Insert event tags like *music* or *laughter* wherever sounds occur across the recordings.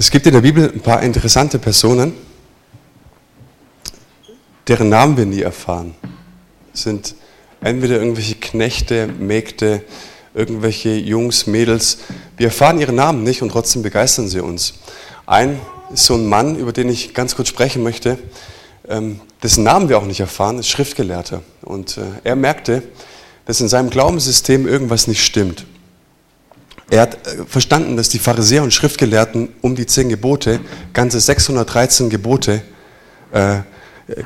Es gibt in der Bibel ein paar interessante Personen, deren Namen wir nie erfahren. Es sind entweder irgendwelche Knechte, Mägde, irgendwelche Jungs, Mädels. Wir erfahren ihre Namen nicht und trotzdem begeistern sie uns. Ein ist so ein Mann, über den ich ganz kurz sprechen möchte, ähm, dessen Namen wir auch nicht erfahren, ist Schriftgelehrter. Und äh, er merkte, dass in seinem Glaubenssystem irgendwas nicht stimmt. Er hat äh, verstanden, dass die Pharisäer und Schriftgelehrten um die zehn Gebote, ganze 613 Gebote, äh,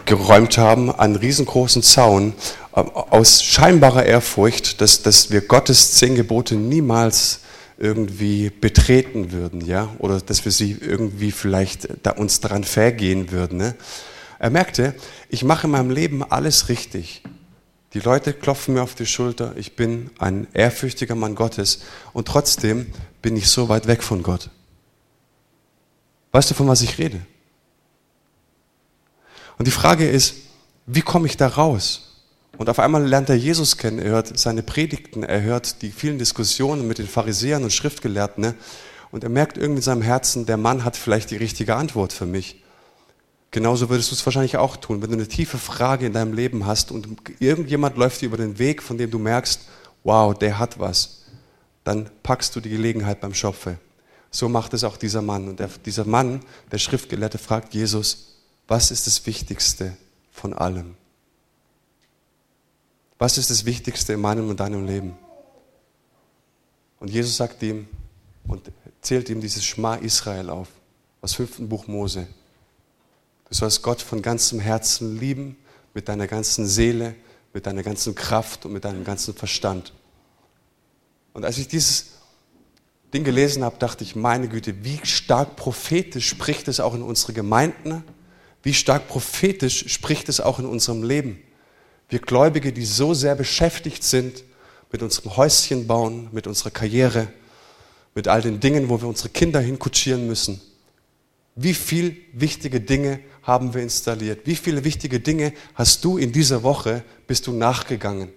geräumt haben, einen riesengroßen Zaun, äh, aus scheinbarer Ehrfurcht, dass, dass wir Gottes zehn Gebote niemals irgendwie betreten würden, ja, oder dass wir sie irgendwie vielleicht da uns daran vergehen würden. Ne? Er merkte, ich mache in meinem Leben alles richtig. Die Leute klopfen mir auf die Schulter, ich bin ein ehrfürchtiger Mann Gottes und trotzdem bin ich so weit weg von Gott. Weißt du, von was ich rede? Und die Frage ist, wie komme ich da raus? Und auf einmal lernt er Jesus kennen, er hört seine Predigten, er hört die vielen Diskussionen mit den Pharisäern und Schriftgelehrten. Ne? Und er merkt irgendwie in seinem Herzen, der Mann hat vielleicht die richtige Antwort für mich. Genauso würdest du es wahrscheinlich auch tun, wenn du eine tiefe Frage in deinem Leben hast und irgendjemand läuft dir über den Weg, von dem du merkst, wow, der hat was, dann packst du die Gelegenheit beim Schopfe. So macht es auch dieser Mann. Und der, dieser Mann, der Schriftgelehrte, fragt Jesus, was ist das Wichtigste von allem? Was ist das Wichtigste in meinem und deinem Leben? Und Jesus sagt ihm und zählt ihm dieses Schma Israel auf, aus fünften Buch Mose. Du sollst Gott von ganzem Herzen lieben, mit deiner ganzen Seele, mit deiner ganzen Kraft und mit deinem ganzen Verstand. Und als ich dieses Ding gelesen habe, dachte ich, meine Güte, wie stark prophetisch spricht es auch in unsere Gemeinden, wie stark prophetisch spricht es auch in unserem Leben. Wir Gläubige, die so sehr beschäftigt sind mit unserem Häuschen bauen, mit unserer Karriere, mit all den Dingen, wo wir unsere Kinder hinkutschieren müssen. Wie viel wichtige Dinge haben wir installiert? Wie viele wichtige Dinge hast du in dieser Woche, bist du nachgegangen?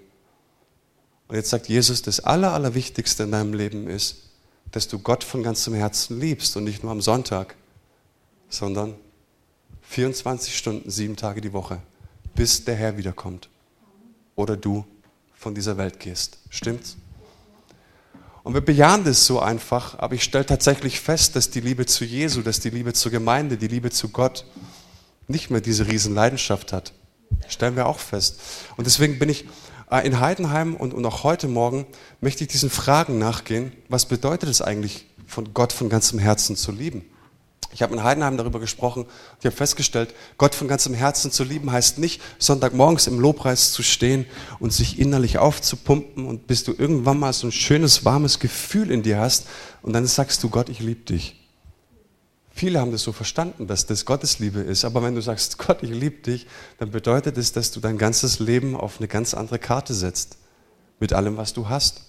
Und jetzt sagt Jesus, das Aller, Allerwichtigste in deinem Leben ist, dass du Gott von ganzem Herzen liebst und nicht nur am Sonntag, sondern 24 Stunden, sieben Tage die Woche, bis der Herr wiederkommt oder du von dieser Welt gehst. Stimmt's? Und wir bejahen das so einfach, aber ich stelle tatsächlich fest, dass die Liebe zu Jesu, dass die Liebe zur Gemeinde, die Liebe zu Gott nicht mehr diese Riesenleidenschaft hat. Stellen wir auch fest. Und deswegen bin ich äh, in Heidenheim und, und auch heute Morgen möchte ich diesen Fragen nachgehen. Was bedeutet es eigentlich, von Gott von ganzem Herzen zu lieben? Ich habe in Heidenheim darüber gesprochen und ich habe festgestellt, Gott von ganzem Herzen zu lieben heißt nicht, Sonntagmorgens im Lobpreis zu stehen und sich innerlich aufzupumpen und bis du irgendwann mal so ein schönes, warmes Gefühl in dir hast und dann sagst du, Gott, ich liebe dich. Viele haben das so verstanden, dass das Gottes Liebe ist, aber wenn du sagst, *laughs* Gott, ich liebe dich, dann bedeutet es, dass du dein ganzes Leben auf eine ganz andere Karte setzt, mit allem, was du hast.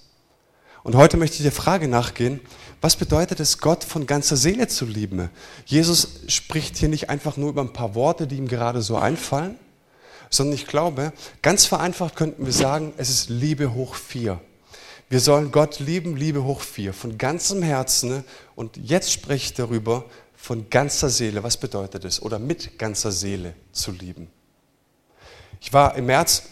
Und heute möchte ich der Frage nachgehen, was bedeutet es, Gott von ganzer Seele zu lieben? Jesus spricht hier nicht einfach nur über ein paar Worte, die ihm gerade so einfallen, sondern ich glaube, ganz vereinfacht könnten wir sagen, es ist Liebe hoch vier. Wir sollen Gott lieben, Liebe hoch vier, von ganzem Herzen. Und jetzt spreche ich darüber, von ganzer Seele. Was bedeutet es? Oder mit ganzer Seele zu lieben. Ich war im März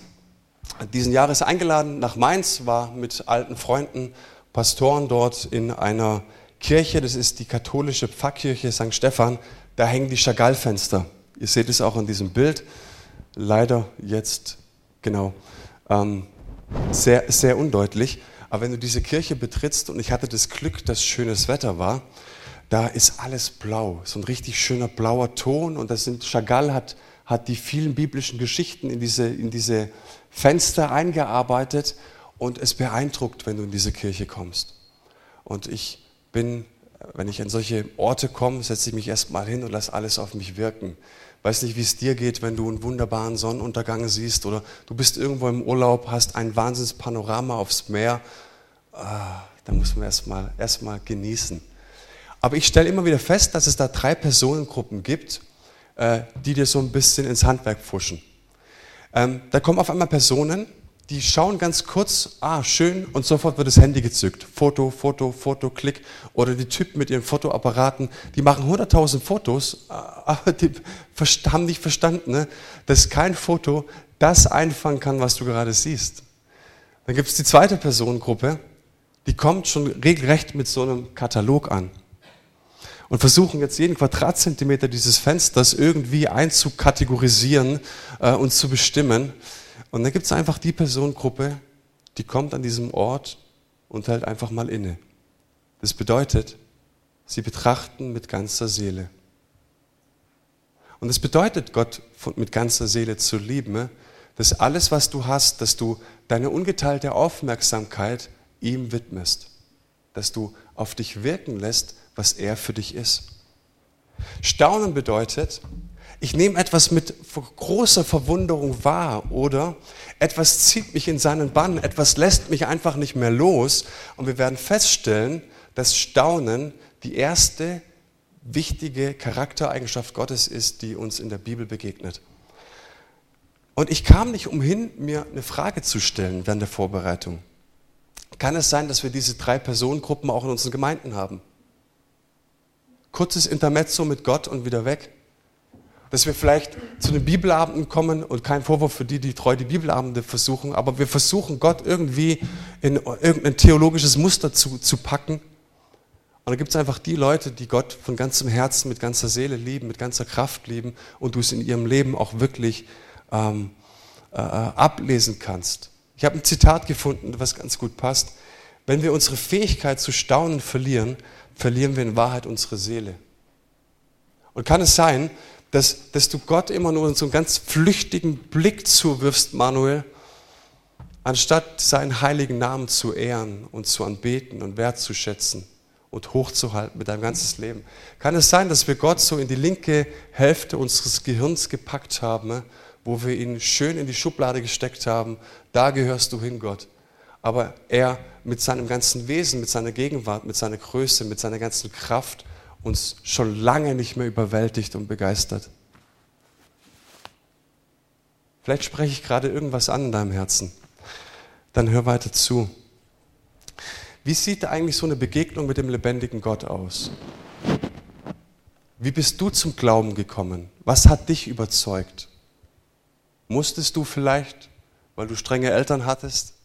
diesen Jahres eingeladen nach Mainz, war mit alten Freunden, Pastoren dort in einer Kirche, das ist die katholische Pfarrkirche St. Stephan, da hängen die Chagall-Fenster. Ihr seht es auch in diesem Bild, leider jetzt, genau, ähm, sehr, sehr undeutlich. Aber wenn du diese Kirche betrittst, und ich hatte das Glück, dass schönes Wetter war, da ist alles blau, so ein richtig schöner blauer Ton und das sind, Chagall hat, hat die vielen biblischen Geschichten in diese, in diese Fenster eingearbeitet und es beeindruckt, wenn du in diese Kirche kommst. Und ich bin, wenn ich an solche Orte komme, setze ich mich erstmal hin und lasse alles auf mich wirken. Weiß nicht, wie es dir geht, wenn du einen wunderbaren Sonnenuntergang siehst oder du bist irgendwo im Urlaub, hast ein Wahnsinnspanorama aufs Meer. Ah, da muss man erstmal erst genießen. Aber ich stelle immer wieder fest, dass es da drei Personengruppen gibt, äh, die dir so ein bisschen ins Handwerk pfuschen. Ähm, da kommen auf einmal Personen, die schauen ganz kurz, ah, schön, und sofort wird das Handy gezückt. Foto, Foto, Foto, Klick. Oder die Typen mit ihren Fotoapparaten, die machen 100.000 Fotos, *laughs* aber die haben nicht verstanden, ne? dass kein Foto das einfangen kann, was du gerade siehst. Dann gibt es die zweite Personengruppe, die kommt schon regelrecht mit so einem Katalog an und versuchen jetzt jeden Quadratzentimeter dieses Fensters irgendwie einzukategorisieren äh, und zu bestimmen. Und dann gibt es einfach die Personengruppe, die kommt an diesem Ort und hält einfach mal inne. Das bedeutet, sie betrachten mit ganzer Seele. Und es bedeutet, Gott mit ganzer Seele zu lieben, dass alles, was du hast, dass du deine ungeteilte Aufmerksamkeit ihm widmest, dass du auf dich wirken lässt, was er für dich ist. Staunen bedeutet, ich nehme etwas mit großer Verwunderung wahr oder etwas zieht mich in seinen Bann, etwas lässt mich einfach nicht mehr los und wir werden feststellen, dass Staunen die erste wichtige Charaktereigenschaft Gottes ist, die uns in der Bibel begegnet. Und ich kam nicht umhin, mir eine Frage zu stellen während der Vorbereitung. Kann es sein, dass wir diese drei Personengruppen auch in unseren Gemeinden haben? Kurzes Intermezzo mit Gott und wieder weg. Dass wir vielleicht zu den Bibelabenden kommen und kein Vorwurf für die, die treu die Bibelabende versuchen, aber wir versuchen Gott irgendwie in irgendein theologisches Muster zu, zu packen. Und da gibt es einfach die Leute, die Gott von ganzem Herzen, mit ganzer Seele lieben, mit ganzer Kraft lieben und du es in ihrem Leben auch wirklich ähm, äh, ablesen kannst. Ich habe ein Zitat gefunden, was ganz gut passt. Wenn wir unsere Fähigkeit zu staunen verlieren, verlieren wir in Wahrheit unsere Seele. Und kann es sein, dass, dass du Gott immer nur so einen ganz flüchtigen Blick zuwirfst, Manuel, anstatt seinen heiligen Namen zu ehren und zu anbeten und wertzuschätzen und hochzuhalten mit deinem ganzen Leben? Kann es sein, dass wir Gott so in die linke Hälfte unseres Gehirns gepackt haben wo wir ihn schön in die Schublade gesteckt haben, da gehörst du hin, Gott. Aber er mit seinem ganzen Wesen, mit seiner Gegenwart, mit seiner Größe, mit seiner ganzen Kraft uns schon lange nicht mehr überwältigt und begeistert. Vielleicht spreche ich gerade irgendwas an in deinem Herzen. Dann hör weiter zu. Wie sieht eigentlich so eine Begegnung mit dem lebendigen Gott aus? Wie bist du zum Glauben gekommen? Was hat dich überzeugt? Musstest du vielleicht, weil du strenge Eltern hattest?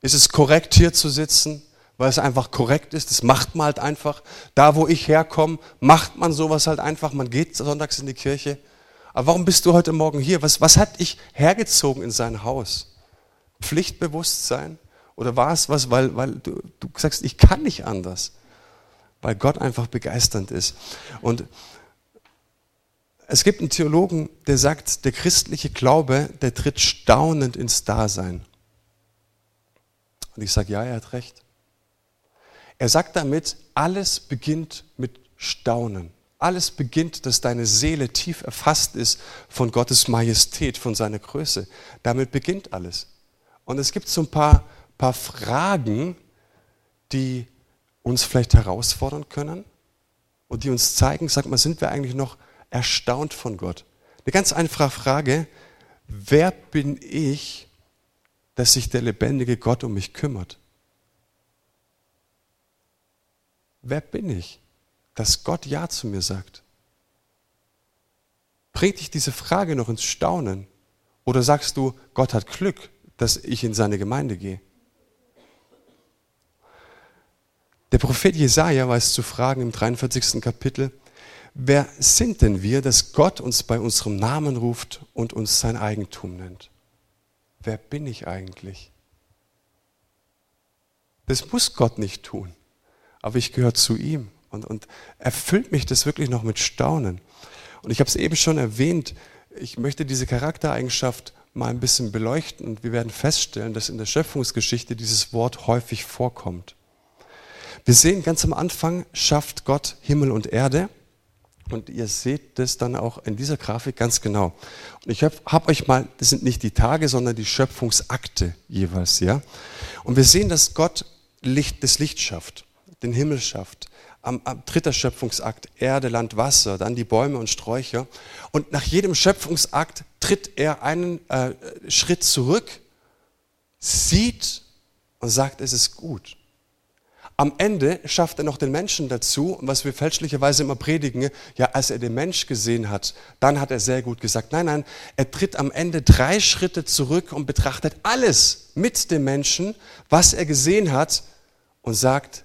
Ist es korrekt, hier zu sitzen, weil es einfach korrekt ist? Das macht man halt einfach. Da, wo ich herkomme, macht man sowas halt einfach. Man geht sonntags in die Kirche. Aber warum bist du heute Morgen hier? Was, was hat dich hergezogen in sein Haus? Pflichtbewusstsein? Oder war es was, weil, weil du, du sagst, ich kann nicht anders? Weil Gott einfach begeisternd ist. Und es gibt einen Theologen, der sagt, der christliche Glaube, der tritt staunend ins Dasein. Und ich sage, ja, er hat recht. Er sagt damit, alles beginnt mit Staunen. Alles beginnt, dass deine Seele tief erfasst ist von Gottes Majestät, von seiner Größe. Damit beginnt alles. Und es gibt so ein paar, paar Fragen, die uns vielleicht herausfordern können und die uns zeigen, sag mal, sind wir eigentlich noch erstaunt von Gott. Eine ganz einfache Frage, wer bin ich, dass sich der lebendige Gott um mich kümmert? Wer bin ich, dass Gott Ja zu mir sagt? Bringt dich diese Frage noch ins Staunen? Oder sagst du, Gott hat Glück, dass ich in seine Gemeinde gehe? Der Prophet Jesaja weiß zu fragen im 43. Kapitel, wer sind denn wir, dass Gott uns bei unserem Namen ruft und uns sein Eigentum nennt? Wer bin ich eigentlich? Das muss Gott nicht tun, aber ich gehöre zu ihm und, und erfüllt mich das wirklich noch mit Staunen. Und ich habe es eben schon erwähnt, ich möchte diese Charaktereigenschaft mal ein bisschen beleuchten und wir werden feststellen, dass in der Schöpfungsgeschichte dieses Wort häufig vorkommt. Wir sehen ganz am Anfang, schafft Gott Himmel und Erde und ihr seht das dann auch in dieser Grafik ganz genau. Und ich habe hab euch mal, das sind nicht die Tage, sondern die Schöpfungsakte jeweils, ja. Und wir sehen, dass Gott Licht, das Licht schafft, den Himmel schafft. Am, am dritter Schöpfungsakt Erde, Land, Wasser, dann die Bäume und Sträucher. Und nach jedem Schöpfungsakt tritt er einen äh, Schritt zurück sieht und sagt, es ist gut. Am Ende schafft er noch den Menschen dazu, was wir fälschlicherweise immer predigen, ja, als er den Mensch gesehen hat, dann hat er sehr gut gesagt. Nein, nein, er tritt am Ende drei Schritte zurück und betrachtet alles mit dem Menschen, was er gesehen hat und sagt,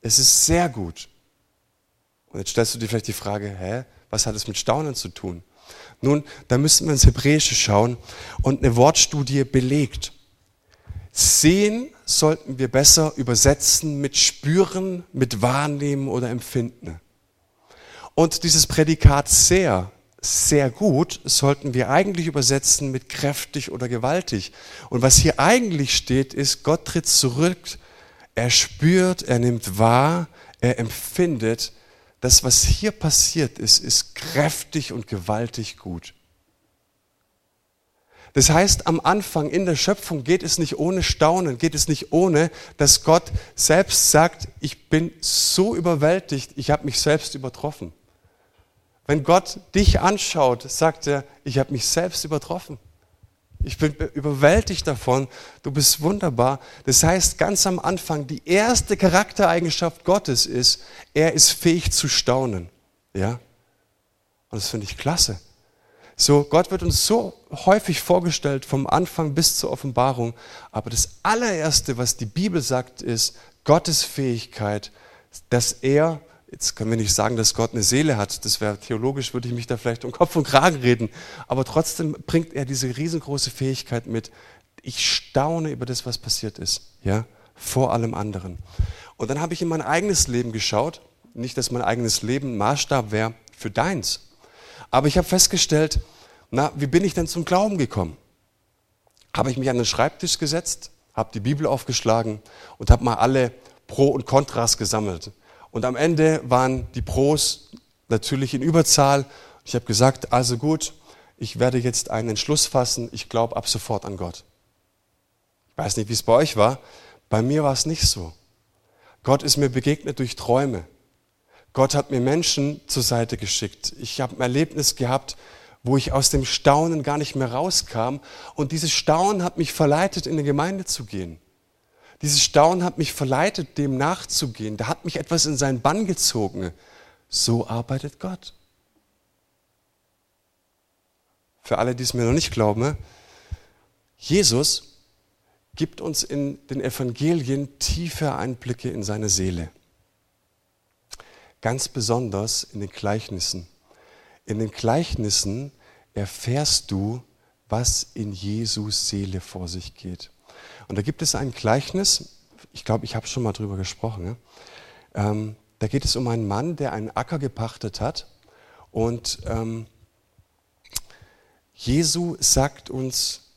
es ist sehr gut. Und jetzt stellst du dir vielleicht die Frage, hä, was hat es mit Staunen zu tun? Nun, da müssen wir ins Hebräische schauen und eine Wortstudie belegt. Sehen sollten wir besser übersetzen mit spüren, mit wahrnehmen oder empfinden. Und dieses Prädikat sehr, sehr gut sollten wir eigentlich übersetzen mit kräftig oder gewaltig. Und was hier eigentlich steht, ist, Gott tritt zurück, er spürt, er nimmt wahr, er empfindet. Das, was hier passiert ist, ist kräftig und gewaltig gut. Das heißt, am Anfang in der Schöpfung geht es nicht ohne Staunen, geht es nicht ohne, dass Gott selbst sagt, ich bin so überwältigt, ich habe mich selbst übertroffen. Wenn Gott dich anschaut, sagt er, ich habe mich selbst übertroffen. Ich bin überwältigt davon, du bist wunderbar. Das heißt, ganz am Anfang, die erste Charaktereigenschaft Gottes ist, er ist fähig zu staunen. Ja? Und das finde ich klasse. So, Gott wird uns so häufig vorgestellt, vom Anfang bis zur Offenbarung. Aber das allererste, was die Bibel sagt, ist Gottes Fähigkeit, dass er, jetzt können wir nicht sagen, dass Gott eine Seele hat, das wäre theologisch, würde ich mich da vielleicht um Kopf und Kragen reden. Aber trotzdem bringt er diese riesengroße Fähigkeit mit. Ich staune über das, was passiert ist, ja, vor allem anderen. Und dann habe ich in mein eigenes Leben geschaut. Nicht, dass mein eigenes Leben Maßstab wäre für deins. Aber ich habe festgestellt, na, wie bin ich denn zum Glauben gekommen? Habe ich mich an den Schreibtisch gesetzt, habe die Bibel aufgeschlagen und habe mal alle Pro und Kontras gesammelt. Und am Ende waren die Pros natürlich in Überzahl. Ich habe gesagt, also gut, ich werde jetzt einen Entschluss fassen, ich glaube ab sofort an Gott. Ich weiß nicht, wie es bei euch war. Bei mir war es nicht so. Gott ist mir begegnet durch Träume. Gott hat mir Menschen zur Seite geschickt. Ich habe ein Erlebnis gehabt, wo ich aus dem Staunen gar nicht mehr rauskam. Und dieses Staunen hat mich verleitet, in die Gemeinde zu gehen. Dieses Staunen hat mich verleitet, dem nachzugehen. Da hat mich etwas in seinen Bann gezogen. So arbeitet Gott. Für alle, die es mir noch nicht glauben, Jesus gibt uns in den Evangelien tiefe Einblicke in seine Seele. Ganz besonders in den Gleichnissen. In den Gleichnissen erfährst du, was in Jesus Seele vor sich geht. Und da gibt es ein Gleichnis, ich glaube, ich habe schon mal drüber gesprochen. Ne? Ähm, da geht es um einen Mann, der einen Acker gepachtet hat. Und ähm, Jesu sagt uns,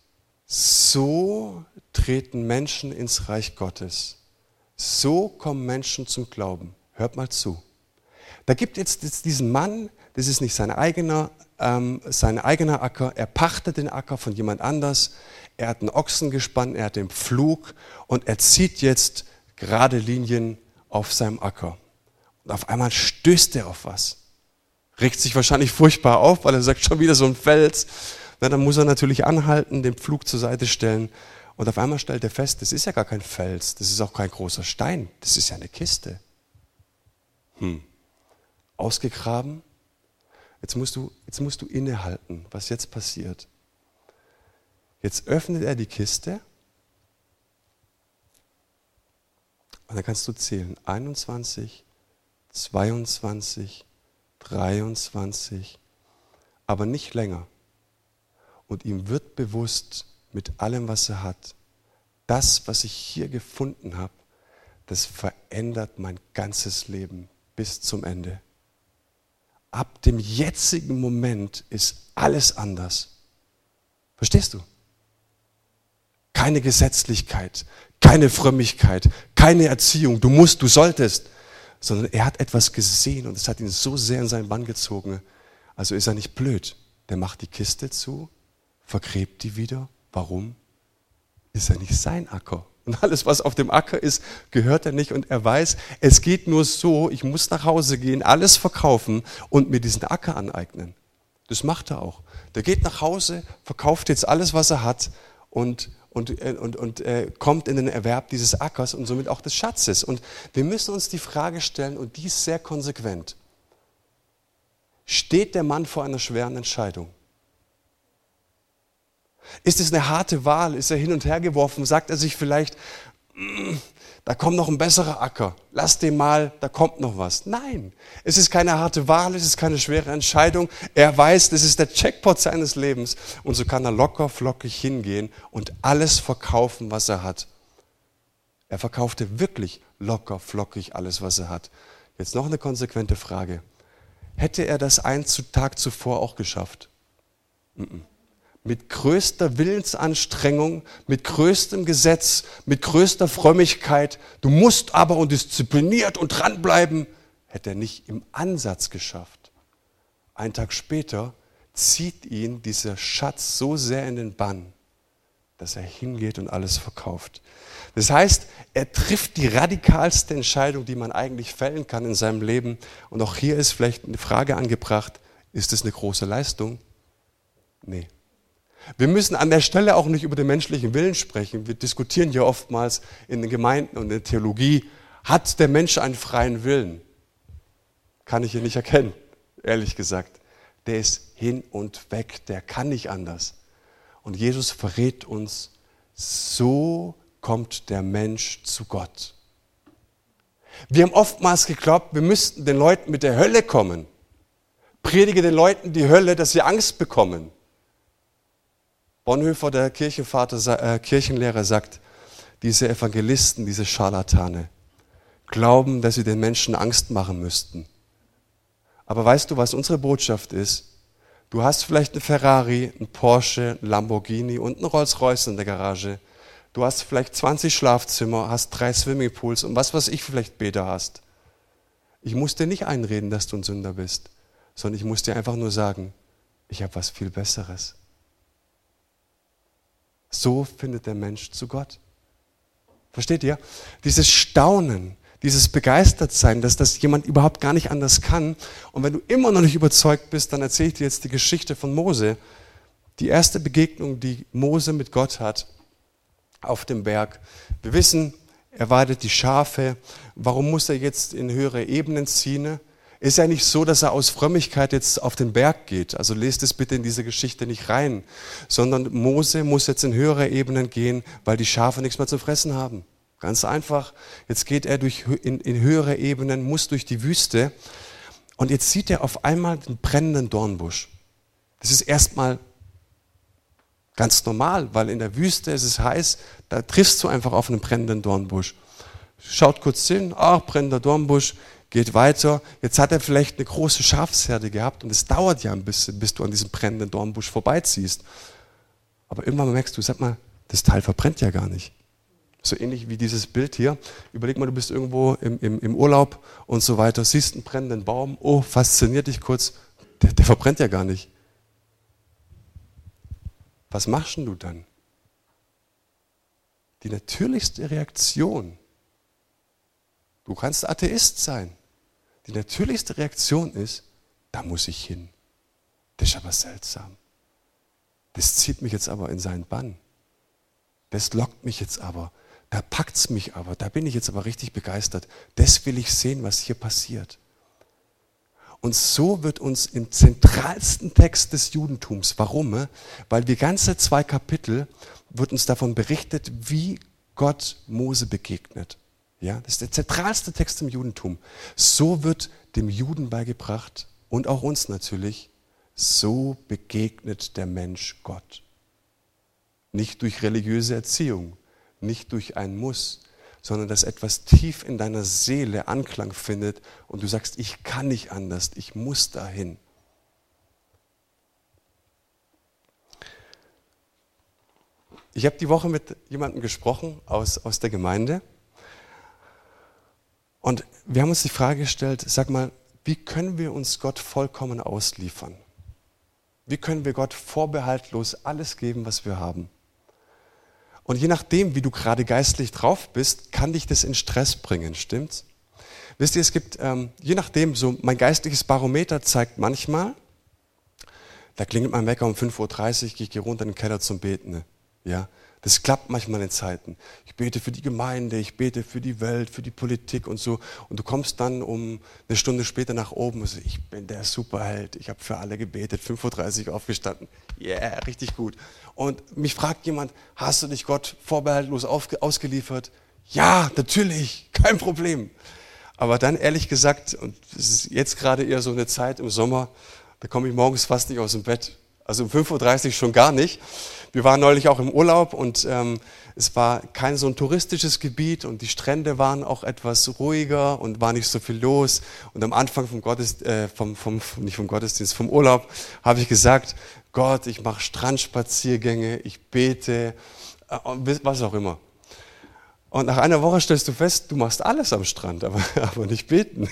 so treten Menschen ins Reich Gottes. So kommen Menschen zum Glauben. Hört mal zu. Da gibt jetzt, diesen Mann, das ist nicht sein eigener, ähm, sein eigener Acker, er pachtet den Acker von jemand anders, er hat einen Ochsen gespannt, er hat den Pflug und er zieht jetzt gerade Linien auf seinem Acker. Und auf einmal stößt er auf was. Regt sich wahrscheinlich furchtbar auf, weil er sagt, schon wieder so ein Fels. Na, dann muss er natürlich anhalten, den Pflug zur Seite stellen. Und auf einmal stellt er fest, das ist ja gar kein Fels, das ist auch kein großer Stein, das ist ja eine Kiste. Hm ausgegraben. Jetzt musst du, jetzt musst du innehalten, was jetzt passiert. Jetzt öffnet er die Kiste und dann kannst du zählen. 21, 22, 23, aber nicht länger. Und ihm wird bewusst mit allem, was er hat, das, was ich hier gefunden habe, das verändert mein ganzes Leben bis zum Ende ab dem jetzigen Moment ist alles anders. Verstehst du? Keine Gesetzlichkeit, keine Frömmigkeit, keine Erziehung, du musst, du solltest, sondern er hat etwas gesehen und es hat ihn so sehr in seinen Bann gezogen. Also ist er nicht blöd. Der macht die Kiste zu, vergräbt die wieder. Warum? Ist er nicht sein Acker? Und alles, was auf dem Acker ist, gehört er nicht. Und er weiß, es geht nur so, ich muss nach Hause gehen, alles verkaufen und mir diesen Acker aneignen. Das macht er auch. Der geht nach Hause, verkauft jetzt alles, was er hat und, und, äh, und, und äh, kommt in den Erwerb dieses Ackers und somit auch des Schatzes. Und wir müssen uns die Frage stellen, und die ist sehr konsequent. Steht der Mann vor einer schweren Entscheidung? Ist es eine harte Wahl? Ist er hin und her geworfen? Sagt er sich vielleicht, mm, da kommt noch ein besserer Acker, lass den mal, da kommt noch was. Nein, es ist keine harte Wahl, es ist keine schwere Entscheidung. Er weiß, das ist der Checkpot seines Lebens und so kann er locker flockig hingehen und alles verkaufen, was er hat. Er verkaufte wirklich locker flockig alles, was er hat. Jetzt noch eine konsequente Frage. Hätte er das einen Tag zuvor auch geschafft? Mm mit größter Willensanstrengung, mit größtem Gesetz, mit größter Frömmigkeit, du musst aber und diszipliniert und dranbleiben, hätte er nicht im Ansatz geschafft. Ein Tag später zieht ihn dieser Schatz so sehr in den Bann, dass er hingeht und alles verkauft. Das heißt, er trifft die radikalste Entscheidung, die man eigentlich fällen kann in seinem Leben. Und auch hier ist vielleicht eine Frage angebracht, ist es eine große Leistung? Nee. Wir müssen an der Stelle auch nicht über den menschlichen Willen sprechen. Wir diskutieren hier oftmals in den Gemeinden und in der Theologie, hat der Mensch einen freien Willen? Kann ich hier nicht erkennen, ehrlich gesagt. Der ist hin und weg, der kann nicht anders. Und Jesus verrät uns, so kommt der Mensch zu Gott. Wir haben oftmals geglaubt, wir müssten den Leuten mit der Hölle kommen. Predige den Leuten die Hölle, dass sie Angst bekommen. Bonhoeffer, der Kirchenvater, äh, Kirchenlehrer, sagt, diese Evangelisten, diese Scharlatane, glauben, dass sie den Menschen Angst machen müssten. Aber weißt du, was unsere Botschaft ist? Du hast vielleicht eine Ferrari, ein Porsche, ein Lamborghini und ein Rolls-Royce in der Garage. Du hast vielleicht 20 Schlafzimmer, hast drei Swimmingpools und was, was ich vielleicht Bäder hast. Ich muss dir nicht einreden, dass du ein Sünder bist, sondern ich muss dir einfach nur sagen, ich habe was viel Besseres. So findet der Mensch zu Gott. Versteht ihr? Dieses Staunen, dieses Begeistertsein, dass das jemand überhaupt gar nicht anders kann. Und wenn du immer noch nicht überzeugt bist, dann erzähle ich dir jetzt die Geschichte von Mose. Die erste Begegnung, die Mose mit Gott hat auf dem Berg. Wir wissen, er weidet die Schafe. Warum muss er jetzt in höhere Ebenen ziehen? Ist ja nicht so, dass er aus Frömmigkeit jetzt auf den Berg geht. Also lest es bitte in diese Geschichte nicht rein, sondern Mose muss jetzt in höhere Ebenen gehen, weil die Schafe nichts mehr zu fressen haben. Ganz einfach. Jetzt geht er durch, in, in höhere Ebenen, muss durch die Wüste und jetzt sieht er auf einmal den brennenden Dornbusch. Das ist erstmal ganz normal, weil in der Wüste ist es heiß, da triffst du einfach auf einen brennenden Dornbusch. Schaut kurz hin, ach, brennender Dornbusch, geht weiter. Jetzt hat er vielleicht eine große Schafsherde gehabt und es dauert ja ein bisschen, bis du an diesem brennenden Dornbusch vorbeiziehst. Aber irgendwann merkst du, sag mal, das Teil verbrennt ja gar nicht. So ähnlich wie dieses Bild hier. Überleg mal, du bist irgendwo im, im, im Urlaub und so weiter, siehst einen brennenden Baum, oh, fasziniert dich kurz, der, der verbrennt ja gar nicht. Was machst du dann? Die natürlichste Reaktion. Du kannst Atheist sein. Die natürlichste Reaktion ist, da muss ich hin. Das ist aber seltsam. Das zieht mich jetzt aber in seinen Bann. Das lockt mich jetzt aber. Da packt es mich aber. Da bin ich jetzt aber richtig begeistert. Das will ich sehen, was hier passiert. Und so wird uns im zentralsten Text des Judentums, warum? Weil die ganze zwei Kapitel wird uns davon berichtet, wie Gott Mose begegnet. Ja, das ist der zentralste Text im Judentum. So wird dem Juden beigebracht und auch uns natürlich, so begegnet der Mensch Gott. Nicht durch religiöse Erziehung, nicht durch ein Muss, sondern dass etwas tief in deiner Seele Anklang findet und du sagst, ich kann nicht anders, ich muss dahin. Ich habe die Woche mit jemandem gesprochen aus, aus der Gemeinde und wir haben uns die Frage gestellt, sag mal, wie können wir uns Gott vollkommen ausliefern? Wie können wir Gott vorbehaltlos alles geben, was wir haben? Und je nachdem, wie du gerade geistlich drauf bist, kann dich das in Stress bringen, stimmt's? Wisst ihr, es gibt, ähm, je nachdem, so mein geistliches Barometer zeigt manchmal, da klingelt mein Wecker um 5.30 Uhr, gehe ich runter in den Keller zum Beten. Ne? Ja, Das klappt manchmal in Zeiten. Ich bete für die Gemeinde, ich bete für die Welt, für die Politik und so. Und du kommst dann um eine Stunde später nach oben und sagst, ich bin der Superheld. Ich habe für alle gebetet, 5.30 Uhr aufgestanden. Yeah, richtig gut. Und mich fragt jemand, hast du dich Gott vorbehaltlos ausgeliefert? Ja, natürlich, *laughs* kein Problem. Aber dann ehrlich gesagt, und es ist jetzt gerade eher so eine Zeit im Sommer, da komme ich morgens fast nicht aus dem Bett. Also um 5.30 Uhr schon gar nicht. Wir waren neulich auch im Urlaub und ähm, es war kein so ein touristisches Gebiet und die Strände waren auch etwas ruhiger und war nicht so viel los. Und am Anfang vom Gottesdienst, äh, vom, vom, nicht vom Gottesdienst, vom Urlaub habe ich gesagt, Gott, ich mache Strandspaziergänge, ich bete, äh, was auch immer. Und nach einer Woche stellst du fest, du machst alles am Strand, aber, *laughs* aber nicht beten.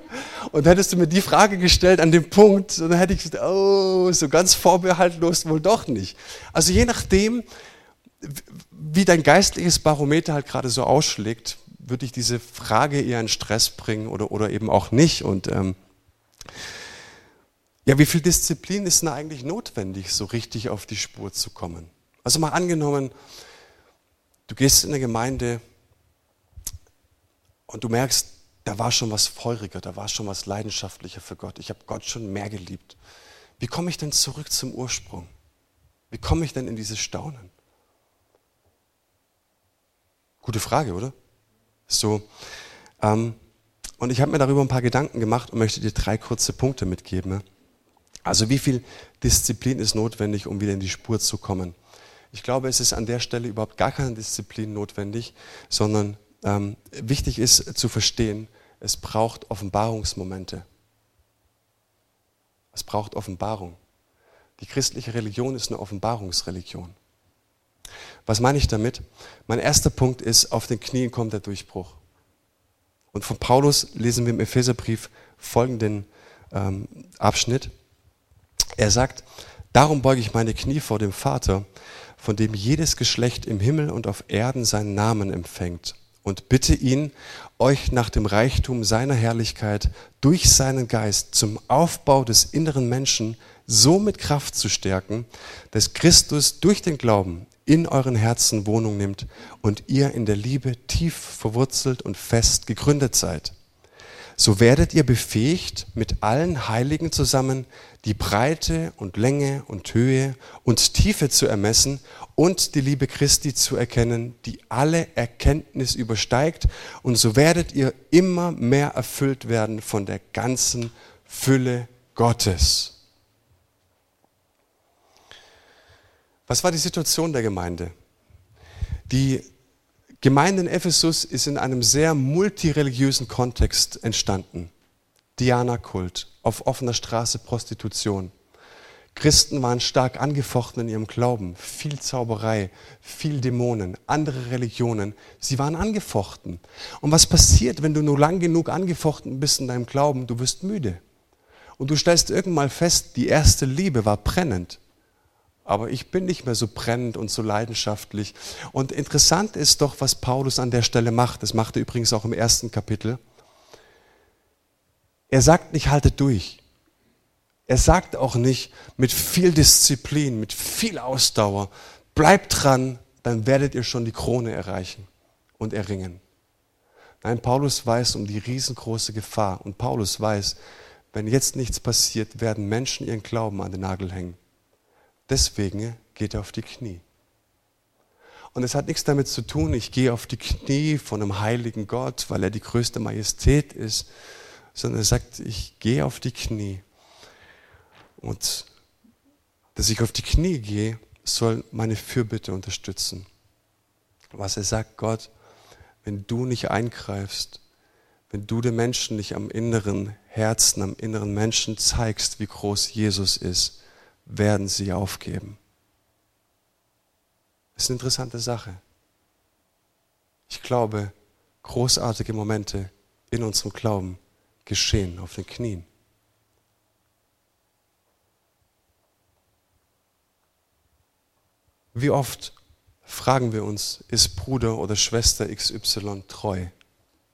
*laughs* Und hättest du mir die Frage gestellt an dem Punkt, dann hätte ich gesagt, oh, so ganz vorbehaltlos wohl doch nicht. Also je nachdem, wie dein geistliches Barometer halt gerade so ausschlägt, würde ich diese Frage eher in Stress bringen oder, oder eben auch nicht. Und ähm, ja, wie viel Disziplin ist denn eigentlich notwendig, so richtig auf die Spur zu kommen? Also mal angenommen, Du gehst in eine Gemeinde und du merkst, da war schon was feuriger, da war schon was leidenschaftlicher für Gott. Ich habe Gott schon mehr geliebt. Wie komme ich denn zurück zum Ursprung? Wie komme ich denn in dieses Staunen? Gute Frage, oder? So, ähm, und ich habe mir darüber ein paar Gedanken gemacht und möchte dir drei kurze Punkte mitgeben. Also wie viel Disziplin ist notwendig, um wieder in die Spur zu kommen? Ich glaube, es ist an der Stelle überhaupt gar keine Disziplin notwendig, sondern ähm, wichtig ist zu verstehen, es braucht Offenbarungsmomente. Es braucht Offenbarung. Die christliche Religion ist eine Offenbarungsreligion. Was meine ich damit? Mein erster Punkt ist, auf den Knien kommt der Durchbruch. Und von Paulus lesen wir im Epheserbrief folgenden ähm, Abschnitt. Er sagt, darum beuge ich meine Knie vor dem Vater, von dem jedes Geschlecht im Himmel und auf Erden seinen Namen empfängt. Und bitte ihn, euch nach dem Reichtum seiner Herrlichkeit durch seinen Geist zum Aufbau des inneren Menschen so mit Kraft zu stärken, dass Christus durch den Glauben in euren Herzen Wohnung nimmt und ihr in der Liebe tief verwurzelt und fest gegründet seid so werdet ihr befähigt, mit allen Heiligen zusammen die Breite und Länge und Höhe und Tiefe zu ermessen und die Liebe Christi zu erkennen, die alle Erkenntnis übersteigt. Und so werdet ihr immer mehr erfüllt werden von der ganzen Fülle Gottes. Was war die Situation der Gemeinde? Die Gemeinde in Ephesus ist in einem sehr multireligiösen Kontext entstanden. Diana-Kult, auf offener Straße Prostitution. Christen waren stark angefochten in ihrem Glauben, viel Zauberei, viel Dämonen, andere Religionen, sie waren angefochten. Und was passiert, wenn du nur lang genug angefochten bist in deinem Glauben? Du wirst müde. Und du stellst irgendwann mal fest, die erste Liebe war brennend aber ich bin nicht mehr so brennend und so leidenschaftlich. Und interessant ist doch, was Paulus an der Stelle macht. Das macht er übrigens auch im ersten Kapitel. Er sagt nicht, haltet durch. Er sagt auch nicht mit viel Disziplin, mit viel Ausdauer, bleibt dran, dann werdet ihr schon die Krone erreichen und erringen. Nein, Paulus weiß um die riesengroße Gefahr und Paulus weiß, wenn jetzt nichts passiert, werden Menschen ihren Glauben an den Nagel hängen. Deswegen geht er auf die Knie. Und es hat nichts damit zu tun, ich gehe auf die Knie von einem heiligen Gott, weil er die größte Majestät ist, sondern er sagt, ich gehe auf die Knie. Und dass ich auf die Knie gehe, soll meine Fürbitte unterstützen. Was er sagt, Gott, wenn du nicht eingreifst, wenn du den Menschen nicht am inneren Herzen, am inneren Menschen zeigst, wie groß Jesus ist, werden sie aufgeben. Das ist eine interessante Sache. Ich glaube, großartige Momente in unserem Glauben geschehen auf den Knien. Wie oft fragen wir uns, ist Bruder oder Schwester XY treu?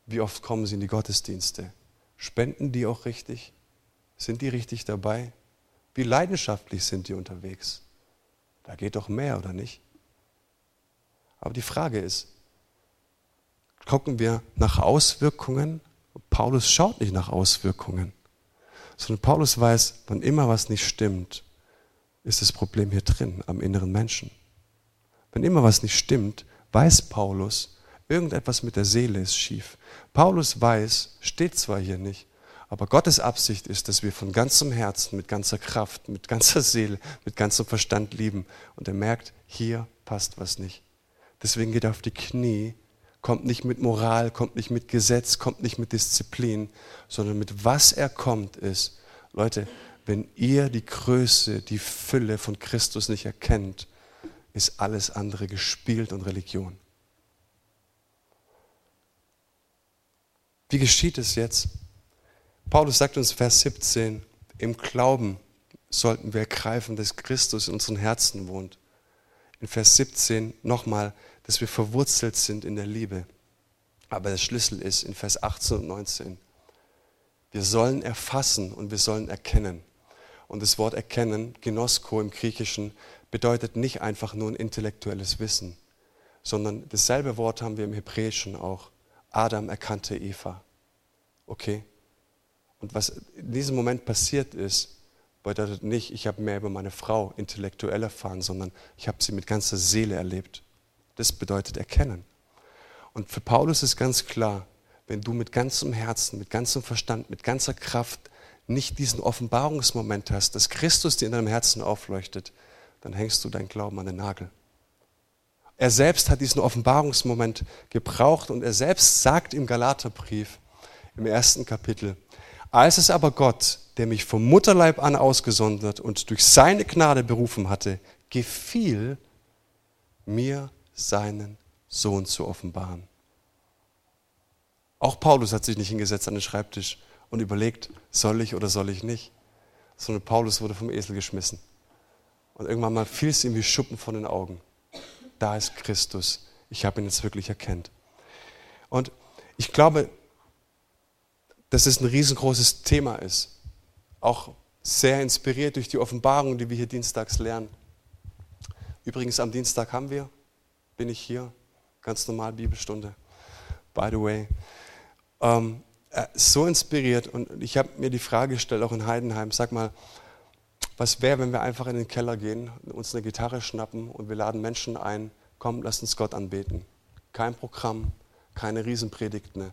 Wie oft kommen sie in die Gottesdienste? Spenden die auch richtig? Sind die richtig dabei? Wie leidenschaftlich sind die unterwegs? Da geht doch mehr, oder nicht? Aber die Frage ist, gucken wir nach Auswirkungen? Paulus schaut nicht nach Auswirkungen, sondern Paulus weiß, wann immer was nicht stimmt, ist das Problem hier drin, am inneren Menschen. Wenn immer was nicht stimmt, weiß Paulus, irgendetwas mit der Seele ist schief. Paulus weiß, steht zwar hier nicht, aber Gottes Absicht ist, dass wir von ganzem Herzen, mit ganzer Kraft, mit ganzer Seele, mit ganzem Verstand lieben. Und er merkt, hier passt was nicht. Deswegen geht er auf die Knie, kommt nicht mit Moral, kommt nicht mit Gesetz, kommt nicht mit Disziplin, sondern mit was er kommt ist, Leute, wenn ihr die Größe, die Fülle von Christus nicht erkennt, ist alles andere gespielt und Religion. Wie geschieht es jetzt? Paulus sagt uns Vers 17, im Glauben sollten wir ergreifen, dass Christus in unseren Herzen wohnt. In Vers 17 nochmal, dass wir verwurzelt sind in der Liebe. Aber der Schlüssel ist in Vers 18 und 19. Wir sollen erfassen und wir sollen erkennen. Und das Wort erkennen, Genosko im Griechischen, bedeutet nicht einfach nur ein intellektuelles Wissen, sondern dasselbe Wort haben wir im Hebräischen auch. Adam erkannte Eva. Okay? Und was in diesem Moment passiert ist, bedeutet nicht, ich habe mehr über meine Frau intellektuell erfahren, sondern ich habe sie mit ganzer Seele erlebt. Das bedeutet erkennen. Und für Paulus ist ganz klar, wenn du mit ganzem Herzen, mit ganzem Verstand, mit ganzer Kraft nicht diesen Offenbarungsmoment hast, dass Christus dir in deinem Herzen aufleuchtet, dann hängst du dein Glauben an den Nagel. Er selbst hat diesen Offenbarungsmoment gebraucht und er selbst sagt im Galaterbrief im ersten Kapitel, als es aber Gott, der mich vom Mutterleib an ausgesondert und durch seine Gnade berufen hatte, gefiel, mir seinen Sohn zu offenbaren. Auch Paulus hat sich nicht hingesetzt an den Schreibtisch und überlegt, soll ich oder soll ich nicht, sondern Paulus wurde vom Esel geschmissen. Und irgendwann mal fiel es ihm wie Schuppen von den Augen. Da ist Christus. Ich habe ihn jetzt wirklich erkannt. Und ich glaube, dass es ein riesengroßes Thema ist. Auch sehr inspiriert durch die Offenbarung, die wir hier dienstags lernen. Übrigens, am Dienstag haben wir, bin ich hier, ganz normal Bibelstunde. By the way. Ähm, äh, so inspiriert und ich habe mir die Frage gestellt, auch in Heidenheim, sag mal, was wäre, wenn wir einfach in den Keller gehen, uns eine Gitarre schnappen und wir laden Menschen ein, komm, lass uns Gott anbeten. Kein Programm, keine Riesenpredigten,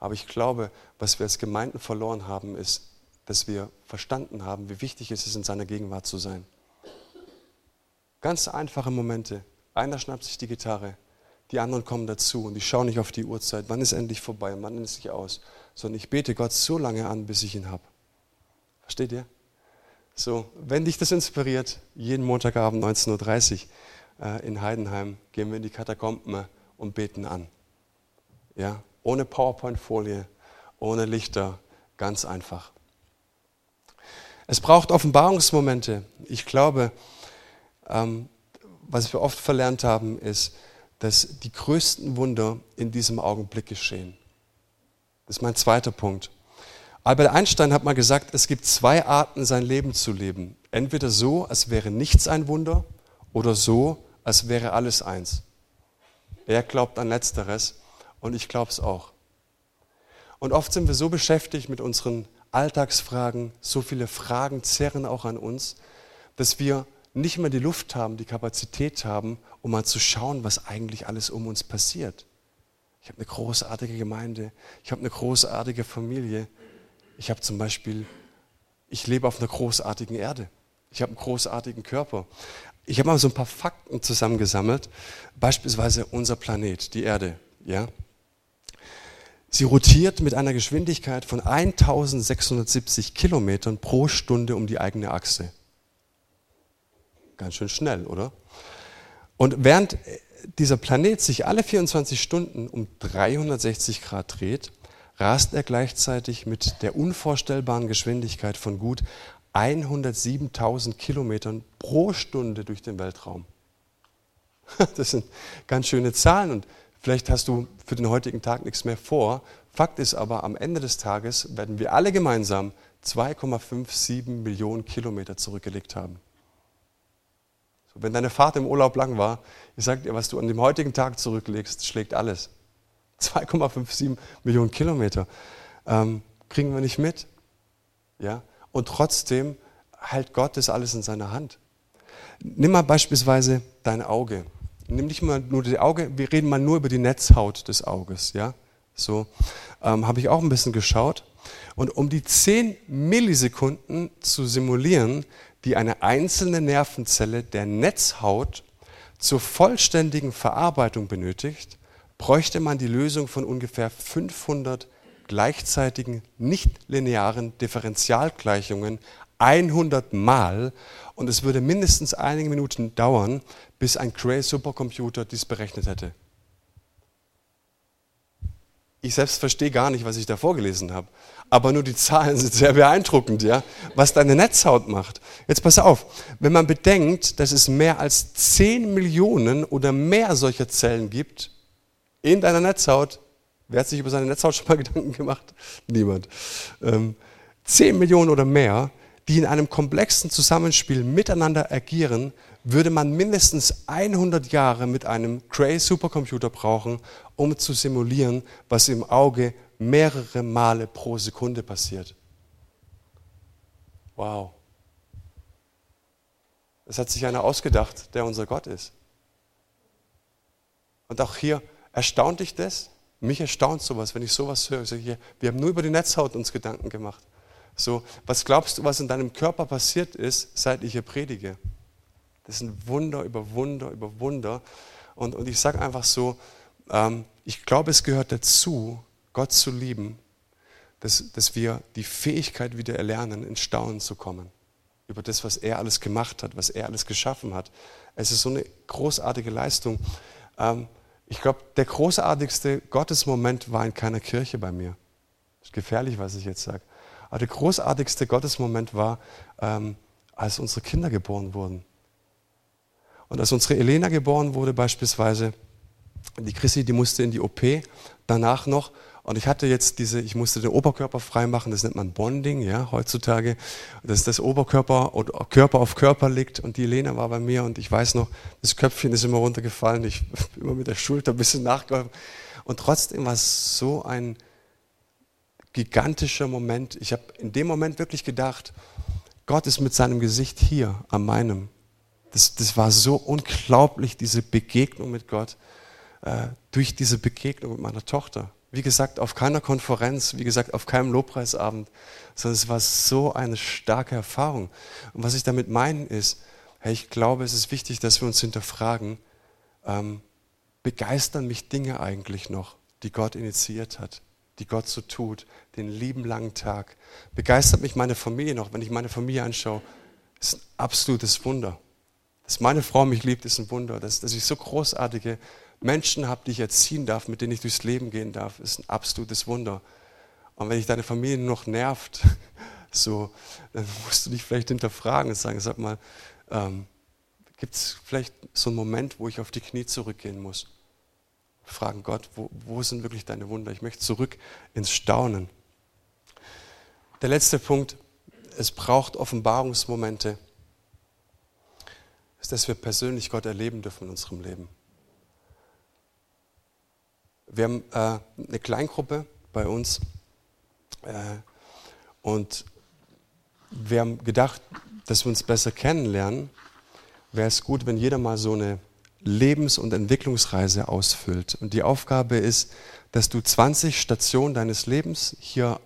aber ich glaube, was wir als Gemeinden verloren haben, ist, dass wir verstanden haben, wie wichtig es ist, in seiner Gegenwart zu sein. Ganz einfache Momente. Einer schnappt sich die Gitarre, die anderen kommen dazu und die schauen nicht auf die Uhrzeit, wann ist endlich vorbei, wann ist sich aus, sondern ich bete Gott so lange an, bis ich ihn habe. Versteht ihr? So, wenn dich das inspiriert, jeden Montagabend 19.30 Uhr äh, in Heidenheim gehen wir in die Katakomben und beten an. Ja, ohne PowerPoint-Folie, ohne Lichter, ganz einfach. Es braucht Offenbarungsmomente. Ich glaube, ähm, was wir oft verlernt haben, ist, dass die größten Wunder in diesem Augenblick geschehen. Das ist mein zweiter Punkt. Albert Einstein hat mal gesagt, es gibt zwei Arten, sein Leben zu leben. Entweder so, als wäre nichts ein Wunder, oder so, als wäre alles eins. Er glaubt an letzteres. Und ich glaube es auch. Und oft sind wir so beschäftigt mit unseren Alltagsfragen, so viele Fragen zerren auch an uns, dass wir nicht mehr die Luft haben, die Kapazität haben, um mal zu schauen, was eigentlich alles um uns passiert. Ich habe eine großartige Gemeinde, ich habe eine großartige Familie, ich habe zum Beispiel, ich lebe auf einer großartigen Erde, ich habe einen großartigen Körper. Ich habe mal so ein paar Fakten zusammengesammelt, beispielsweise unser Planet, die Erde. Ja? Sie rotiert mit einer Geschwindigkeit von 1670 Kilometern pro Stunde um die eigene Achse. Ganz schön schnell, oder? Und während dieser Planet sich alle 24 Stunden um 360 Grad dreht, rast er gleichzeitig mit der unvorstellbaren Geschwindigkeit von gut 107.000 Kilometern pro Stunde durch den Weltraum. *laughs* Das sind ganz schöne Zahlen und Vielleicht hast du für den heutigen Tag nichts mehr vor. Fakt ist aber, am Ende des Tages werden wir alle gemeinsam 2,57 Millionen Kilometer zurückgelegt haben. Wenn deine Fahrt im Urlaub lang war, ich sage dir, was du an dem heutigen Tag zurücklegst, schlägt alles. 2,57 Millionen Kilometer ähm, kriegen wir nicht mit. Ja? Und trotzdem hält Gott das alles in seiner Hand. Nimm mal beispielsweise dein Auge. Nimm nicht mal nur das Auge, wir reden mal nur über die Netzhaut des Auges. Ja? So ähm, habe ich auch ein bisschen geschaut. Und um die 10 Millisekunden zu simulieren, die eine einzelne Nervenzelle der Netzhaut zur vollständigen Verarbeitung benötigt, bräuchte man die Lösung von ungefähr 500 gleichzeitigen nichtlinearen Differentialgleichungen 100 Mal und es würde mindestens einige Minuten dauern, bis ein Cray Supercomputer dies berechnet hätte. Ich selbst verstehe gar nicht, was ich da vorgelesen habe, aber nur die Zahlen sind sehr beeindruckend, ja, was deine Netzhaut macht. Jetzt pass auf, wenn man bedenkt, dass es mehr als 10 Millionen oder mehr solcher Zellen gibt in deiner Netzhaut, wer hat sich über seine Netzhaut schon mal *laughs* Gedanken gemacht? Niemand. Ähm, 10 Millionen oder mehr, die in einem komplexen Zusammenspiel miteinander agieren, würde man mindestens 100 Jahre mit einem Cray Supercomputer brauchen, um zu simulieren, was im Auge mehrere Male pro Sekunde passiert. Wow. Das hat sich einer ausgedacht, der unser Gott ist. Und auch hier erstaunt dich das? Mich erstaunt sowas, wenn ich sowas höre. Ich sage, wir haben nur über die Netzhaut uns Gedanken gemacht. So, was glaubst du, was in deinem Körper passiert ist, seit ich hier predige? Das ist ein Wunder über Wunder über Wunder. Und, und ich sage einfach so, ähm, ich glaube, es gehört dazu, Gott zu lieben, dass, dass wir die Fähigkeit wieder erlernen, ins Staunen zu kommen. Über das, was er alles gemacht hat, was er alles geschaffen hat. Es ist so eine großartige Leistung. Ähm, ich glaube, der großartigste Gottesmoment war in keiner Kirche bei mir. Das ist gefährlich, was ich jetzt sage. Aber der großartigste Gottesmoment war, ähm, als unsere Kinder geboren wurden. Und als unsere Elena geboren wurde beispielsweise, die Chrissy, die musste in die OP, danach noch. Und ich hatte jetzt diese, ich musste den Oberkörper freimachen, das nennt man Bonding, ja, heutzutage, dass das Oberkörper oder Körper auf Körper liegt. Und die Elena war bei mir und ich weiß noch, das Köpfchen ist immer runtergefallen, ich *laughs* immer mit der Schulter ein bisschen nachgeholfen. Und trotzdem war es so ein gigantischer Moment. Ich habe in dem Moment wirklich gedacht, Gott ist mit seinem Gesicht hier an meinem. Das, das war so unglaublich, diese Begegnung mit Gott, äh, durch diese Begegnung mit meiner Tochter. Wie gesagt, auf keiner Konferenz, wie gesagt, auf keinem Lobpreisabend, sondern es war so eine starke Erfahrung. Und was ich damit meine ist, hey, ich glaube, es ist wichtig, dass wir uns hinterfragen, ähm, begeistern mich Dinge eigentlich noch, die Gott initiiert hat, die Gott so tut, den lieben langen Tag. Begeistert mich meine Familie noch, wenn ich meine Familie anschaue, ist ein absolutes Wunder. Dass meine Frau mich liebt, ist ein Wunder. Dass, dass ich so großartige Menschen habe, die ich erziehen darf, mit denen ich durchs Leben gehen darf, ist ein absolutes Wunder. Und wenn dich deine Familie noch nervt, *laughs* so, dann musst du dich vielleicht hinterfragen und sagen, sag mal, ähm, gibt es vielleicht so einen Moment, wo ich auf die Knie zurückgehen muss? Fragen Gott, wo, wo sind wirklich deine Wunder? Ich möchte zurück ins Staunen. Der letzte Punkt, es braucht Offenbarungsmomente ist, dass wir persönlich Gott erleben dürfen in unserem Leben. Wir haben äh, eine Kleingruppe bei uns äh, und wir haben gedacht, dass wir uns besser kennenlernen, wäre es gut, wenn jeder mal so eine Lebens- und Entwicklungsreise ausfüllt. Und die Aufgabe ist, dass du 20 Stationen deines Lebens hier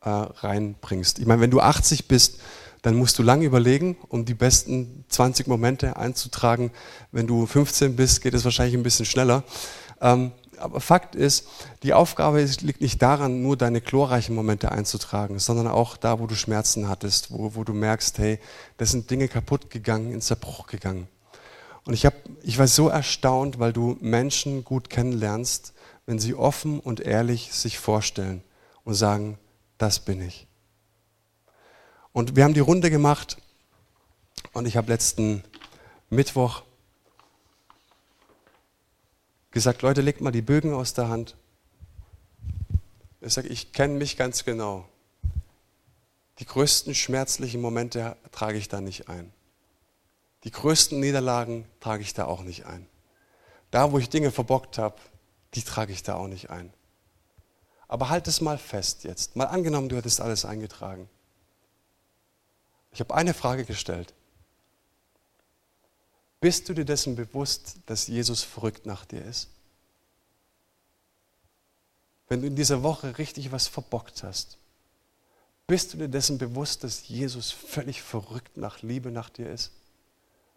äh, reinbringst. Ich meine, wenn du 80 bist, dann musst du lange überlegen, um die besten 20 Momente einzutragen. Wenn du 15 bist, geht es wahrscheinlich ein bisschen schneller. Ähm, aber Fakt ist, die Aufgabe liegt nicht daran, nur deine glorreichen Momente einzutragen, sondern auch da, wo du Schmerzen hattest, wo, wo du merkst, hey, da sind Dinge kaputt gegangen, in Zerbruch gegangen. Und ich, hab, ich war so erstaunt, weil du Menschen gut kennenlernst, wenn sie offen und ehrlich sich vorstellen und sagen, das bin ich. Und wir haben die Runde gemacht und ich habe letzten Mittwoch gesagt, Leute, legt mal die Bögen aus der Hand. Ich sage, ich kenne mich ganz genau. Die größten schmerzlichen Momente trage ich da nicht ein. Die größten Niederlagen trage ich da auch nicht ein. Da, wo ich Dinge verbockt habe, die trage ich da auch nicht ein. Aber halt es mal fest jetzt. Mal angenommen, du hättest alles eingetragen. Ich habe eine Frage gestellt. Bist du dir dessen bewusst, dass Jesus verrückt nach dir ist? Wenn du in dieser Woche richtig was verbockt hast, bist du dir dessen bewusst, dass Jesus völlig verrückt nach Liebe nach dir ist?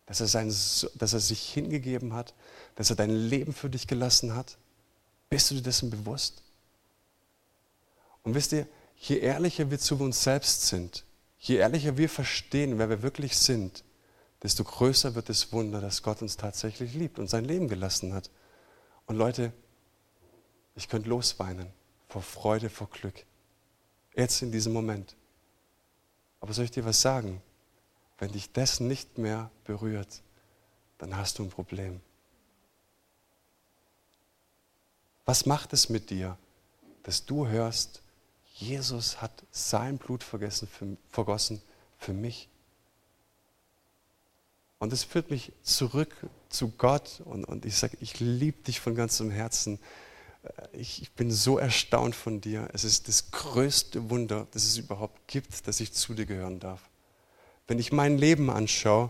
Dass er, sein, dass er sich hingegeben hat, dass er dein Leben für dich gelassen hat? Bist du dir dessen bewusst? Und wisst ihr, je ehrlicher wir zu uns selbst sind, je ehrlicher wir verstehen, wer wir wirklich sind, desto größer wird das Wunder, dass Gott uns tatsächlich liebt und sein Leben gelassen hat. Und Leute, ich könnte losweinen vor Freude, vor Glück. Jetzt in diesem Moment. Aber soll ich dir was sagen? Wenn dich das nicht mehr berührt, dann hast du ein Problem. Was macht es mit dir, dass du hörst, Jesus hat sein Blut vergessen, für, vergossen für mich? Und es führt mich zurück zu Gott und, und ich sage, ich liebe dich von ganzem Herzen. Äh, ich, ich bin so erstaunt von dir. Es ist das größte Wunder, das es überhaupt gibt, dass ich zu dir gehören darf. Wenn ich mein Leben anschaue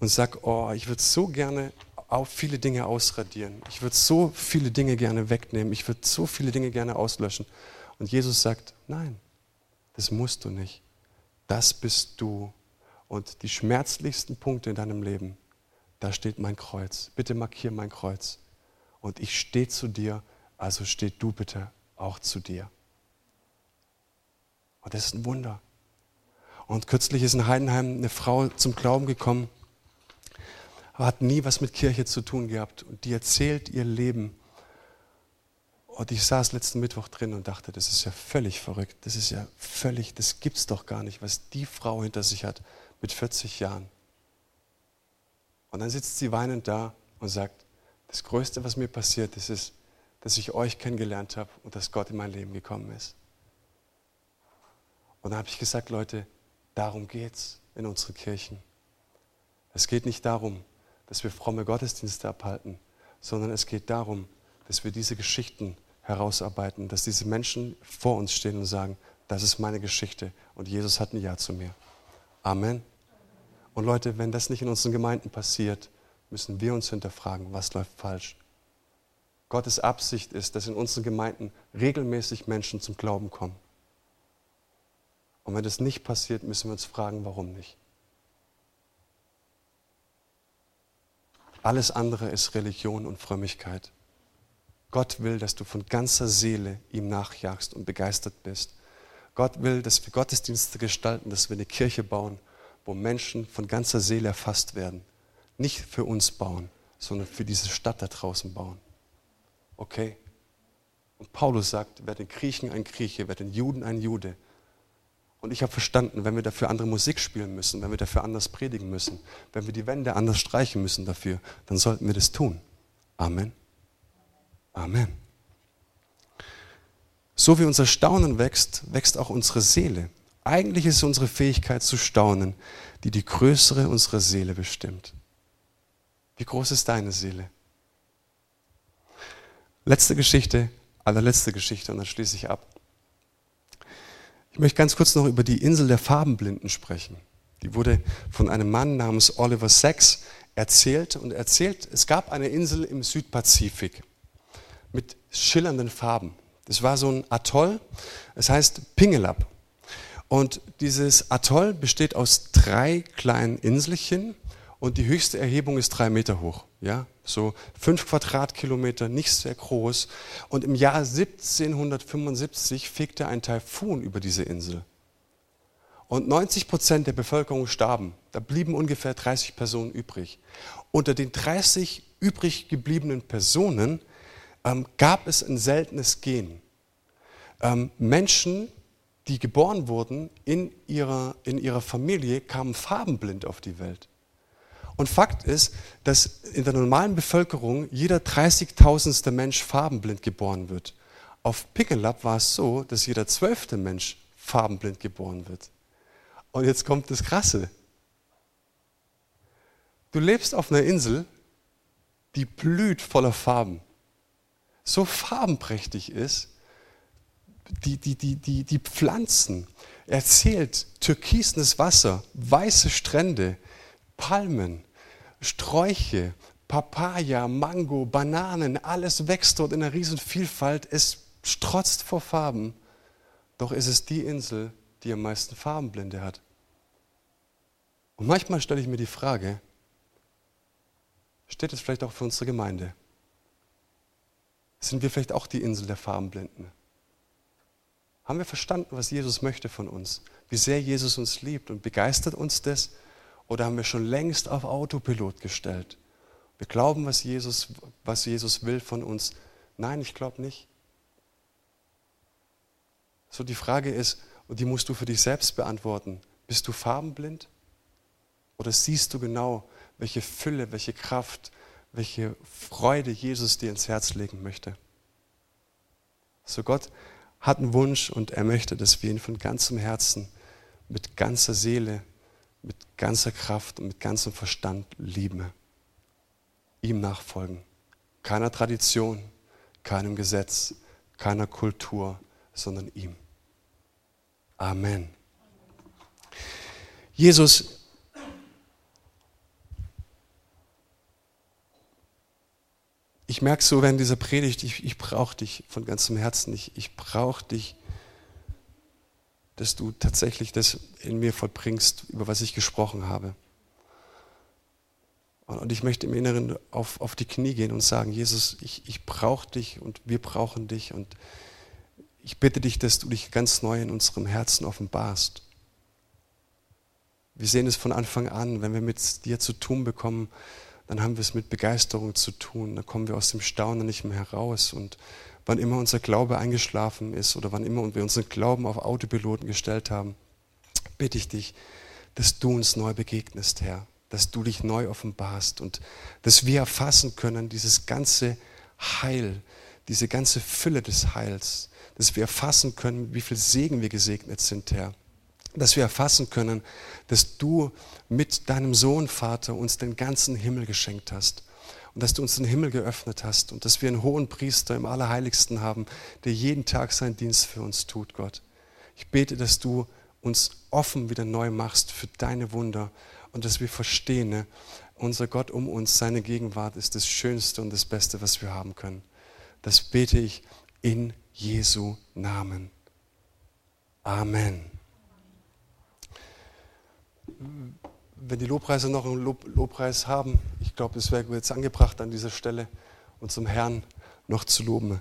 und sage, oh, ich würde so gerne auch viele Dinge ausradieren. Ich würde so viele Dinge gerne wegnehmen. Ich würde so viele Dinge gerne auslöschen. Und Jesus sagt, nein, das musst du nicht. Das bist du und die schmerzlichsten Punkte in deinem Leben, da steht mein Kreuz. Bitte markier mein Kreuz. Und ich stehe zu dir, also steh du bitte auch zu dir. Und das ist ein Wunder. Und kürzlich ist in Heidenheim eine Frau zum Glauben gekommen, aber hat nie was mit Kirche zu tun gehabt. Und die erzählt ihr Leben. Und ich saß letzten Mittwoch drin und dachte, das ist ja völlig verrückt. Das ist ja völlig, das gibt's doch gar nicht, was die Frau hinter sich hat mit 40 Jahren. Und dann sitzt sie weinend da und sagt, das Größte, was mir passiert ist, ist, dass ich euch kennengelernt habe und dass Gott in mein Leben gekommen ist. Und dann habe ich gesagt, Leute, darum geht es in unseren Kirchen. Es geht nicht darum, dass wir fromme Gottesdienste abhalten, sondern es geht darum, dass wir diese Geschichten herausarbeiten, dass diese Menschen vor uns stehen und sagen, das ist meine Geschichte und Jesus hat ein Ja zu mir. Amen. Und Leute, wenn das nicht in unseren Gemeinden passiert, müssen wir uns hinterfragen, was läuft falsch. Gottes Absicht ist, dass in unseren Gemeinden regelmäßig Menschen zum Glauben kommen. Und wenn das nicht passiert, müssen wir uns fragen, warum nicht. Alles andere ist Religion und Frömmigkeit. Gott will, dass du von ganzer Seele ihm nachjagst und begeistert bist. Gott will, dass wir Gottesdienste gestalten, dass wir eine Kirche bauen, wo Menschen von ganzer Seele erfasst werden. Nicht für uns bauen, sondern für diese Stadt da draußen bauen. Okay? Und Paulus sagt, wer den Griechen ein Grieche, wer den Juden ein Jude. Und ich habe verstanden, wenn wir dafür andere Musik spielen müssen, wenn wir dafür anders predigen müssen, wenn wir die Wände anders streichen müssen dafür, dann sollten wir das tun. Amen. Amen. So wie unser Staunen wächst, wächst auch unsere Seele. Eigentlich ist es unsere Fähigkeit zu staunen, die die größere unserer Seele bestimmt. Wie groß ist deine Seele? Letzte Geschichte, allerletzte Geschichte und dann schließe ich ab. Ich möchte ganz kurz noch über die Insel der Farbenblinden sprechen. Die wurde von einem Mann namens Oliver Sacks erzählt und erzählt, es gab eine Insel im Südpazifik mit schillernden Farben. Das war so ein Atoll, es heißt Pingelab. Und dieses Atoll besteht aus drei kleinen Inselchen und die höchste Erhebung ist drei Meter hoch. Ja, so fünf Quadratkilometer, nicht sehr groß. Und im Jahr 1775 fegte ein Taifun über diese Insel. Und 90 Prozent der Bevölkerung starben. Da blieben ungefähr 30 Personen übrig. Unter den 30 übrig gebliebenen Personen ähm, gab es ein seltenes Gen. Ähm, Menschen, die geboren wurden, in ihrer, in ihrer Familie kamen farbenblind auf die Welt. Und Fakt ist, dass in der normalen Bevölkerung jeder 30.000. Mensch farbenblind geboren wird. Auf Pickelab war es so, dass jeder zwölfte Mensch farbenblind geboren wird. Und jetzt kommt das Krasse. Du lebst auf einer Insel, die blüht voller Farben. So farbenprächtig ist, die, die, die, die, die Pflanzen. erzählt türkisenes Wasser, weiße Strände, Palmen, Sträuche, Papaya, Mango, Bananen, alles wächst dort in einer riesen Vielfalt. Es strotzt vor Farben. Doch ist es die Insel, die am meisten Farbenblinde hat. Und manchmal stelle ich mir die Frage, steht es vielleicht auch für unsere Gemeinde? Sind wir vielleicht auch die Insel der Farbenblinden? Haben wir verstanden, was Jesus möchte von uns? Wie sehr Jesus uns liebt und begeistert uns das? Oder haben wir schon längst auf Autopilot gestellt? Wir glauben, was Jesus, was Jesus will von uns. Nein, ich glaube nicht. So die Frage ist, und die musst du für dich selbst beantworten, bist du farbenblind? Oder siehst du genau, welche Fülle, welche Kraft, welche Freude Jesus dir ins Herz legen möchte? So Gott hat einen Wunsch und er möchte, dass wir ihn von ganzem Herzen, mit ganzer Seele, mit ganzer Kraft und mit ganzem Verstand lieben. Ihm nachfolgen. Keiner Tradition, keinem Gesetz, keiner Kultur, sondern ihm. Amen. Jesus, ich merke so während dieser Predigt, ich, ich brauche dich von ganzem Herzen. Ich, ich brauche dich, dass du tatsächlich das in mir vollbringst, über was ich gesprochen habe. Und ich möchte im Inneren auf, auf die Knie gehen und sagen, Jesus, ich, ich brauche dich und wir brauchen dich. Und ich bitte dich, dass du dich ganz neu in unserem Herzen offenbarst. Wir sehen es von Anfang an, wenn wir mit dir zu tun bekommen, dann haben wir es mit Begeisterung zu tun. Dann kommen wir aus dem Staunen nicht mehr heraus. Und wann immer unser Glaube eingeschlafen ist oder wann immer wir unseren Glauben auf Autopiloten gestellt haben, bitte ich dich, dass du uns neu begegnest, Herr, dass du dich neu offenbarst und dass wir erfassen können, dieses ganze Heil, diese ganze Fülle des Heils, dass wir erfassen können, wie viel Segen wir gesegnet sind, Herr. Dass wir erfassen können, dass du mit deinem Sohn, Vater, uns den ganzen Himmel geschenkt hast. Und dass du uns den Himmel geöffnet hast und dass wir einen hohen Priester im Allerheiligsten haben, der jeden Tag seinen Dienst für uns tut, Gott. Ich bete, dass du uns offen wieder neu machst für deine Wunder und dass wir verstehen, ne, unser Gott um uns, seine Gegenwart ist das Schönste und das Beste, was wir haben können. Das bete ich in Jesu Namen. Amen. Wenn die Lobpreise noch einen Lob Lobpreis haben, ich glaube, es wäre jetzt angebracht an dieser Stelle, unserem Herrn noch zu loben.